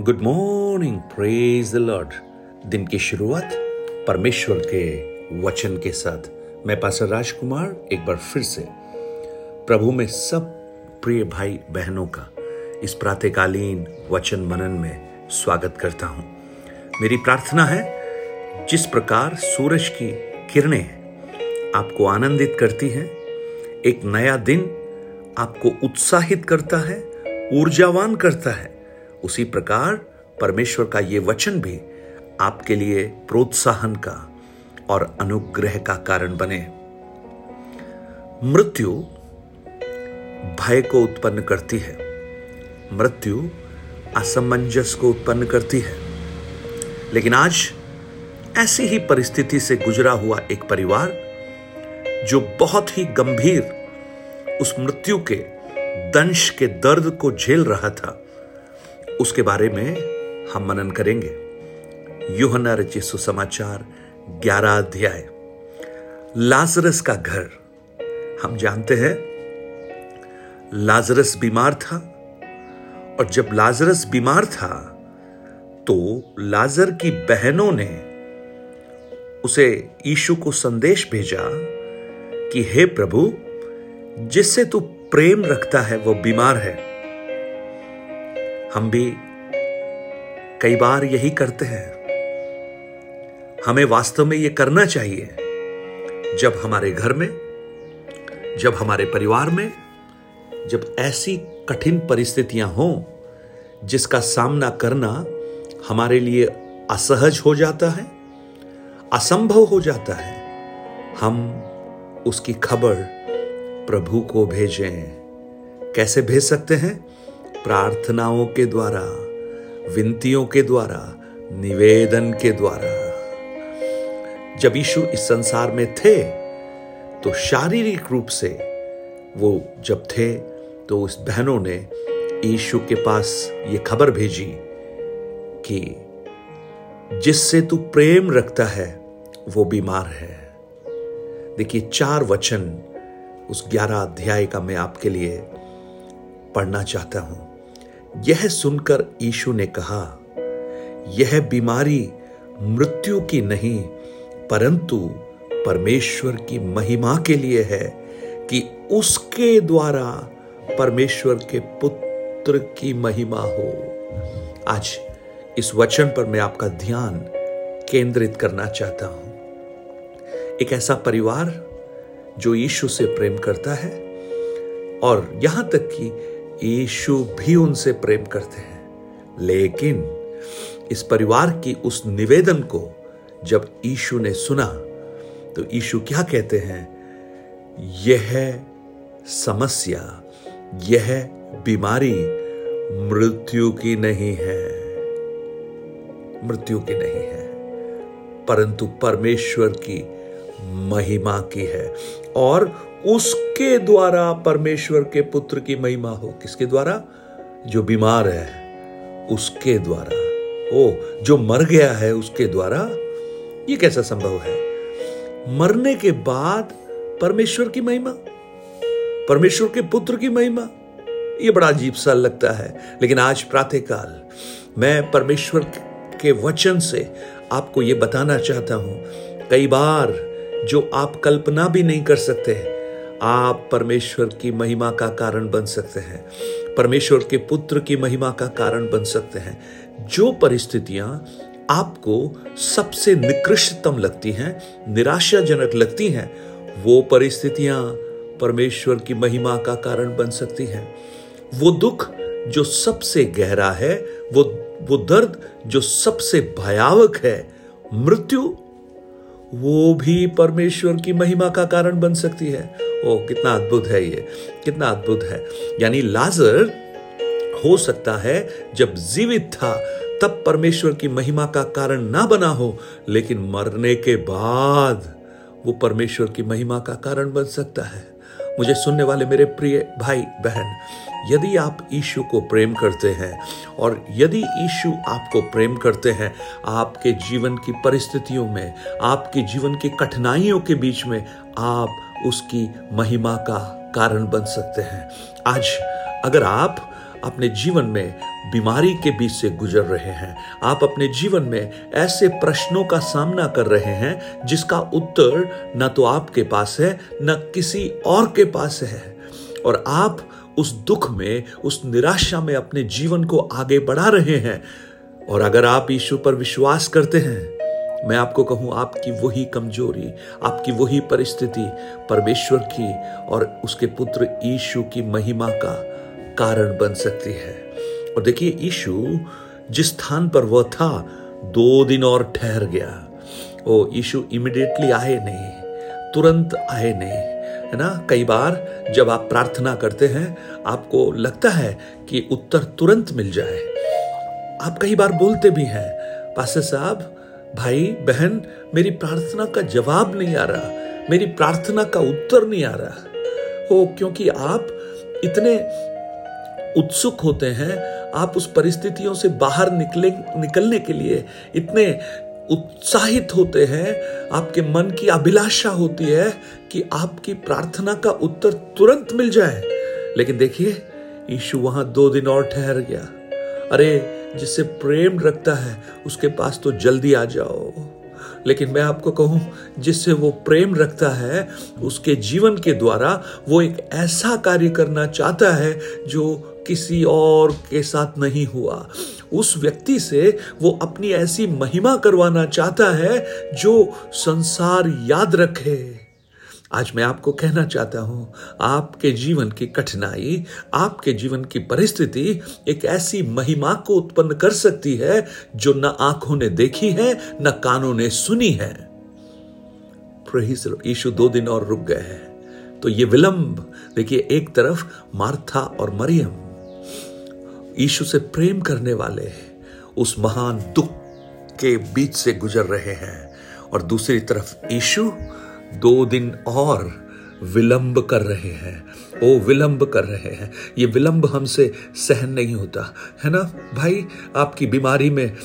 Good morning praise the lord दिन की शुरुआत परमेश्वर के वचन के साथ। मैं पासर राजकुमार, एक बार फिर से प्रभु में सब प्रिय भाई बहनों का इस प्रातकालीन वचन मनन में स्वागत करता हूँ। मेरी प्रार्थना है, जिस प्रकार सूरज की किरणें आपको आनंदित करती हैं, एक नया दिन आपको उत्साहित करता है, ऊर्जावान करता है उसी प्रकार परमेश्वर का ये वचन भी आपके लिए प्रोत्साहन का और अनुग्रह का कारण बने। मृत्यु भय को उत्पन्न करती है। मृत्यु असमंजस को उत्पन्न करती है। लेकिन आज ऐसी ही परिस्थिति से गुजरा हुआ एक परिवार जो बहुत ही गंभीर उस मृत्यु के, दंश के दर्द को झेल रहा था। उसके बारे में हम मनन करेंगे। युहना रचित सुसमाचार, ग्यारह अध्याय। लाजरस का घर। हम जानते हैं, लाजरस बीमार था, और जब लाजरस बीमार था तो लाजर की बहनों ने उसे यीशु को संदेश भेजा कि, हे प्रभु, जिससे तू प्रेम रखता है, वो बीमार है। हम भी कई बार यही करते हैं। हमें वास्तव में यह करना चाहिए, जब हमारे घर में, जब हमारे परिवार में, जब ऐसी कठिन परिस्थितियाँ हों, जिसका सामना करना हमारे लिए असहज हो जाता है, असंभव हो जाता है, हम उसकी खबर प्रभु को भेजें। कैसे भेज सकते हैं? प्रार्थनाओं के द्वारा, विनतियों के द्वारा, निवेदन के द्वारा। जब यीशु इस संसार में थे तो शारीरिक रूप से वो जब थे तो उस बहनों ने यीशु के पास ये खबर भेजी कि जिससे तू प्रेम रखता है, वो बीमार है। देखिए, चार वचन उस ग्यारह अध्याय का मैं आपके लिए पढ़ना चाहता हूँ। यह सुनकर यीशु ने कहा, यह बीमारी मृत्यु की नहीं, परंतु परमेश्वर की महिमा के लिए है कि उसके द्वारा परमेश्वर के पुत्र की महिमा हो। आज इस वचन पर मैं आपका ध्यान केंद्रित करना चाहता हूँ। एक ऐसा परिवार जो यीशु से प्रेम करता है और यहाँ तक कि यीशु भी उनसे प्रेम करते हैं। लेकिन इस परिवार की उस निवेदन को जब यीशु ने सुना तो यीशु क्या कहते हैं? यह समस्या, यह बीमारी मृत्यु की नहीं है। मृत्यु की नहीं है, परंतु परमेश्वर की महिमा की है। और उसके द्वारा परमेश्वर के पुत्र की महिमा हो। किसके द्वारा? जो बीमार है, उसके द्वारा। ओ, जो मर गया है, उसके द्वारा। ये कैसा संभव है? मरने के बाद परमेश्वर की महिमा, परमेश्वर के पुत्र की महिमा, ये बड़ा अजीब सा लगता है। लेकिन आज प्रातःकाल मैं परमेश्वर के वचन से आपको ये बताना चाहता हूँ, कई बार जो आप कल्पना भी नहीं कर सकते हैं आप परमेश्वर की महिमा का कारण बन सकते हैं। परमेश्वर के पुत्र की महिमा का कारण बन सकते हैं। जो परिस्थितियाँ आपको सबसे निकृष्टतम लगती हैं, निराशाजनक लगती हैं, वो परिस्थितियाँ परमेश्वर की महिमा का कारण बन सकती हैं। वो दुख जो सबसे गहरा है, वो वो दर्द जो सबसे भयावक है, मृत्यु वो भी परमेश्वर की महिमा का कारण बन सकती है। ओ, कितना अद्भुत है ये, कितना अद्भुत है। यानी लाजर हो सकता है, जब जीवित था, तब परमेश्वर की महिमा का कारण ना बना हो, लेकिन मरने के बाद वो परमेश्वर की महिमा का कारण बन सकता है। मुझे सुनने वाले मेरे प्रिय भाई, बहन, यदि आप ईशु को प्रेम करते हैं और यदि ईशु आपको प्रेम करते हैं, आपके जीवन की परिस्थितियों में, आपके जीवन की कठिनाइयों के बीच में आप उसकी महिमा का कारण बन सकते हैं। आज अगर आप अपने जीवन में बीमारी के बीच से गुजर रहे हैं। आप अपने जीवन में ऐसे प्रश्नों का सामना कर रहे हैं, जिसका उत्तर न तो आपके पास है, न किसी और के पास है। और आप उस दुख में, उस निराशा में अपने जीवन को आगे बढ़ा रहे हैं। और अगर आप यीशु पर विश्वास करते हैं, मैं आपको कहूँ, आपकी वही कमज़ोरी, आपकी वही परिस्थिति, परमेश्वर की और उसके पुत्र ईशु की महिमा का कारण बन सकती है। और देखिए ईशु जिस स्थान पर वह था, दो दिन और ठहर गया। ओ ईशु इमिडिएटली आए नहीं, तुरंत आए नहीं, है ना? कई बार जब आप प्रार्थना करते हैं, आपको लगता है कि उत्तर तुरंत मिल जाए। आप कई बार बोलते भी हैं पासे साहब, भाई, बहन, मेरी प्रार्थना का जवाब नहीं आ रहा, मेरी प्रार्थना का उत्तर नहीं आ रहा। हो क्योंकि आप इतने उत्सुक होते हैं, आप उस परिस्थितियों से बाहर निकले, निकलने के लिए इतने उत्साहित होते हैं, आपके मन की अभिलाषा होती है कि आपकी प्रार्थना का उत्तर तुरंत मिल जाए। लेकिन देखिए, यीशु वहाँ दो दिन और ठहर गया। अरे, जिससे प्रेम रखता है, उसके पास तो जल्दी आ जाओ। लेकिन मैं आपको कहूँ, जिससे वो प्रेम रखता है, उसके जीवन के द्वारा वो एक ऐसा कार्य करना चाहता है, जो किसी और के साथ नहीं हुआ। उस व्यक्ति से वो अपनी ऐसी महिमा करवाना चाहता है जो संसार याद रखे। आज मैं आपको कहना चाहता हूँ, आपके जीवन की कठिनाई, आपके जीवन की परिस्थिति एक ऐसी महिमा को उत्पन्न कर सकती है जो न आँखों ने देखी है, न कानों ने सुनी है। यीशु दो दिन और रुक गए हैं। तो ये विलंब, देखिए, एक तरफ़ मार्था और मरियम यीशु से प्रेम करने वाले उस महान दुख के बीच से गुजर रहे हैं। और दूसरी तरफ़ यीशु दो दिन और विलंब कर रहे हैं। ओ, विलंब कर रहे हैं। ये विलंब हमसे सहन नहीं होता, है ना? भाई, आपकी बीमारी में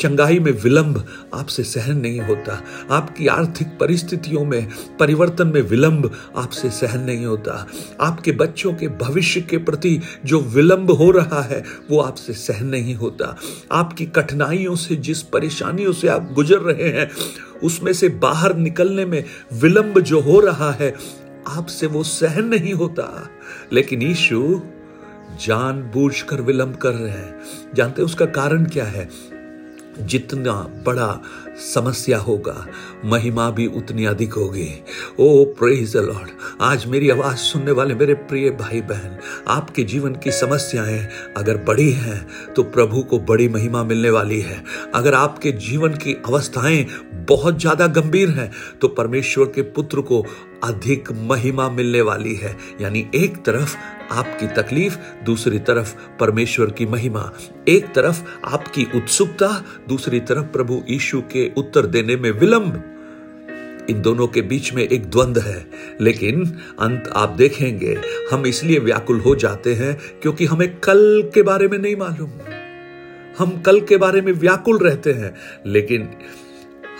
चंगाई में विलंब आपसे सहन नहीं होता। आपकी आर्थिक परिस्थितियों में, परिवर्तन में विलंब आपसे सहन नहीं होता। आपके बच्चों के भविष्य के प्रति जो विलंब हो रहा है, वो आपसे सहन नहीं होता। आपकी कठिनाइयों से, जिस परेशानियों से आप गुजर रहे हैं, उसमें से बाहर निकलने में विलंब जो हो रहा है, आपसे वो सहन नहीं होता। लेकिन ईशु जानबूझकर विलंब कर रहे हैं। जानते उसका कारण क्या है? जितना बड़ा समस्या होगा, महिमा भी उतनी अधिक होगी। ओ प्रेज लॉर्ड आज मेरी आवाज़ सुनने वाले मेरे प्रिय भाई बहन आपके जीवन की समस्याएँ अगर बड़ी हैं तो प्रभु को बड़ी महिमा मिलने वाली है। अगर आपके जीवन की अवस्थाएँ बहुत ज़्यादा गंभीर हैं तो परमेश्वर के पुत्र को अधिक महिमा मिलने वाली है। यानी एक तरफ़ आपकी तकलीफ़ दूसरी तरफ़ परमेश्वर की महिमा। एक तरफ़ आपकी उत्सुकता, दूसरी तरफ़ प्रभु यीशु के उत्तर देने में विलंब। इन दोनों के बीच में एक द्वंद है, लेकिन अंत आप देखेंगे, हम इसलिए व्याकुल हो जाते हैं क्योंकि हमें कल के बारे में नहीं मालूम। हम कल के बारे में व्याकुल रहते हैं, लेकिन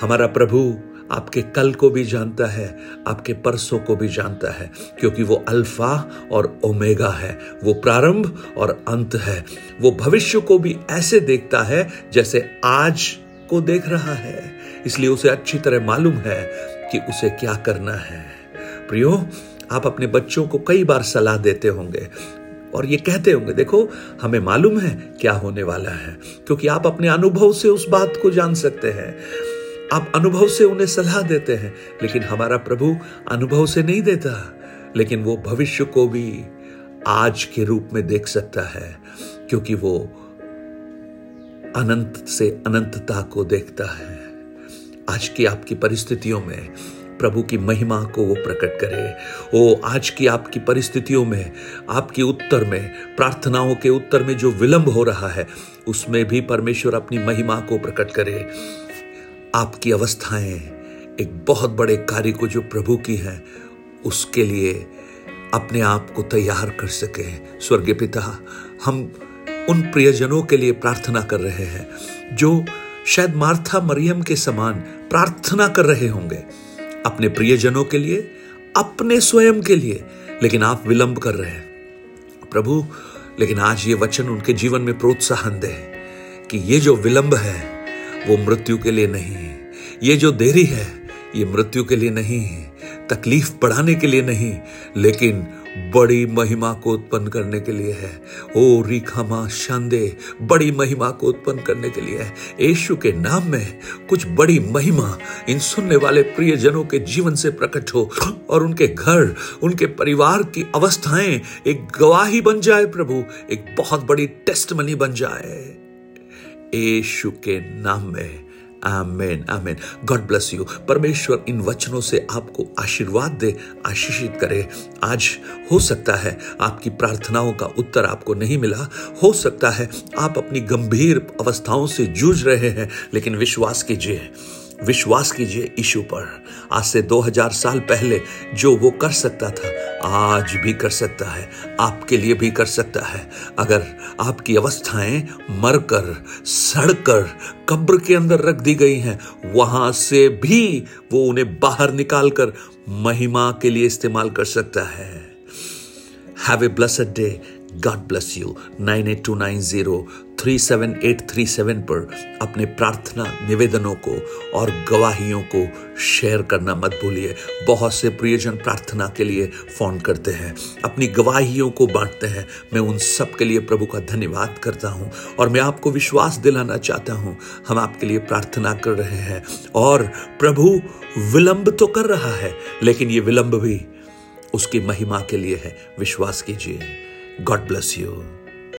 हमारा प्रभु आपके कल को भी जानता है, आपके परसों को भी जानता है, क्योंकि वो अल्फ़ा और ओमेगा है, वो प्रारंभ और अंत है। वो भविष्य को भी ऐसे देखता है जैसे आज को देख रहा है। इसलिए उसे अच्छी तरह मालूम है कि उसे क्या करना है। प्रियो, आप अपने बच्चों को कई बार सलाह देते होंगे और ये कहते होंगे, देखो, हमें मालूम है क्या होने वाला है, क्योंकि आप अपने अनुभव से उस बात को जान सकते हैं। आप अनुभव से उन्हें सलाह देते हैं, लेकिन हमारा प्रभु अनुभव से नहीं देता, लेकिन वो भविष्य को भी आज के रूप में देख सकता है, क्योंकि वो अनंत से अनंतता को देखता है। आज की आपकी परिस्थितियों में प्रभु की महिमा को वो प्रकट करे। ओ, आज की आपकी परिस्थितियों में, आपकी उत्तर में, प्रार्थनाओं के उत्तर में जो विलंब हो रहा है, उसमें भी परमेश्वर अपनी महिमा को प्रकट करे। आपकी अवस्थाएँ एक बहुत बड़े कार्य को जो प्रभु की है, उसके लिए अपने आप को तैयार कर सके। स्वर्गीय पिता, हम उन प्रियजनों के लिए प्रार्थना कर रहे हैं, जो शायद मार्था मरियम के समान प्रार्थना कर रहे होंगे। अपने प्रियजनों के लिए, अपने स्वयं के लिए, लेकिन आप विलंब कर रहे हैं। प्रभु, लेकिन आज ये वचन उनके जीवन में प्रोत्साहन दे कि ये जो विलंब है वो मृत्यु के लिए नहीं है। ये जो देरी है, ये मृत्यु के लिए नहीं है। तकलीफ़ बढ़ाने के लिए नहीं, लेकिन बड़ी महिमा को उत्पन्न करने के लिए है। ओ रिखामा शांदे, बड़ी महिमा को उत्पन्न करने के लिए है। यीशु के नाम में कुछ बड़ी महिमा इन सुनने वाले प्रिय जनों के जीवन से प्रकट हो और उनके घर, उनके परिवार की अवस्थाएँ एक गवाही बन जाए प्रभु, एक बहुत बड़ी टेस्ट बन जाए। यीशु के नाम में। आमेन आमेन। गॉड ब्लेस यू परमेश्वर इन वचनों से आपको आशीर्वाद दे, आशीषित करे। आज हो सकता है आपकी प्रार्थनाओं का उत्तर आपको नहीं मिला। हो सकता है आप अपनी गंभीर अवस्थाओं से जूझ रहे हैं, लेकिन विश्वास कीजिए। विश्वास कीजिए ईशु पर। आज से 2000 साल पहले जो वो कर सकता था, आज भी कर सकता है, आपके लिए भी कर सकता है। अगर आपकी अवस्थाएँ मरकर, सड़कर, कब्र के अंदर रख दी गई हैं, वहाँ से भी वो उन्हें बाहर निकालकर महिमा के लिए इस्तेमाल कर सकता है। Have a blessed day God bless you nine eight two nine zero three seven eight three seven पर अपने प्रार्थना निवेदनों को और गवाहियों को शेयर करना मत भूलिए। बहुत से प्रियजन प्रार्थना के लिए फ़ोन करते हैं। अपनी गवाहियों को बांटते हैं। मैं उन सब के लिए प्रभु का धन्यवाद करता हूँ और मैं आपको विश्वास दिलाना चाहता हूँ। हम आपके लिए प्रार्थना कर रहे हैं और प्रभु विलंब तो कर रहा है, लेकिन ये विलंब भी उसकी महिमा के लिए है। विश्वास कीजिए। God bless you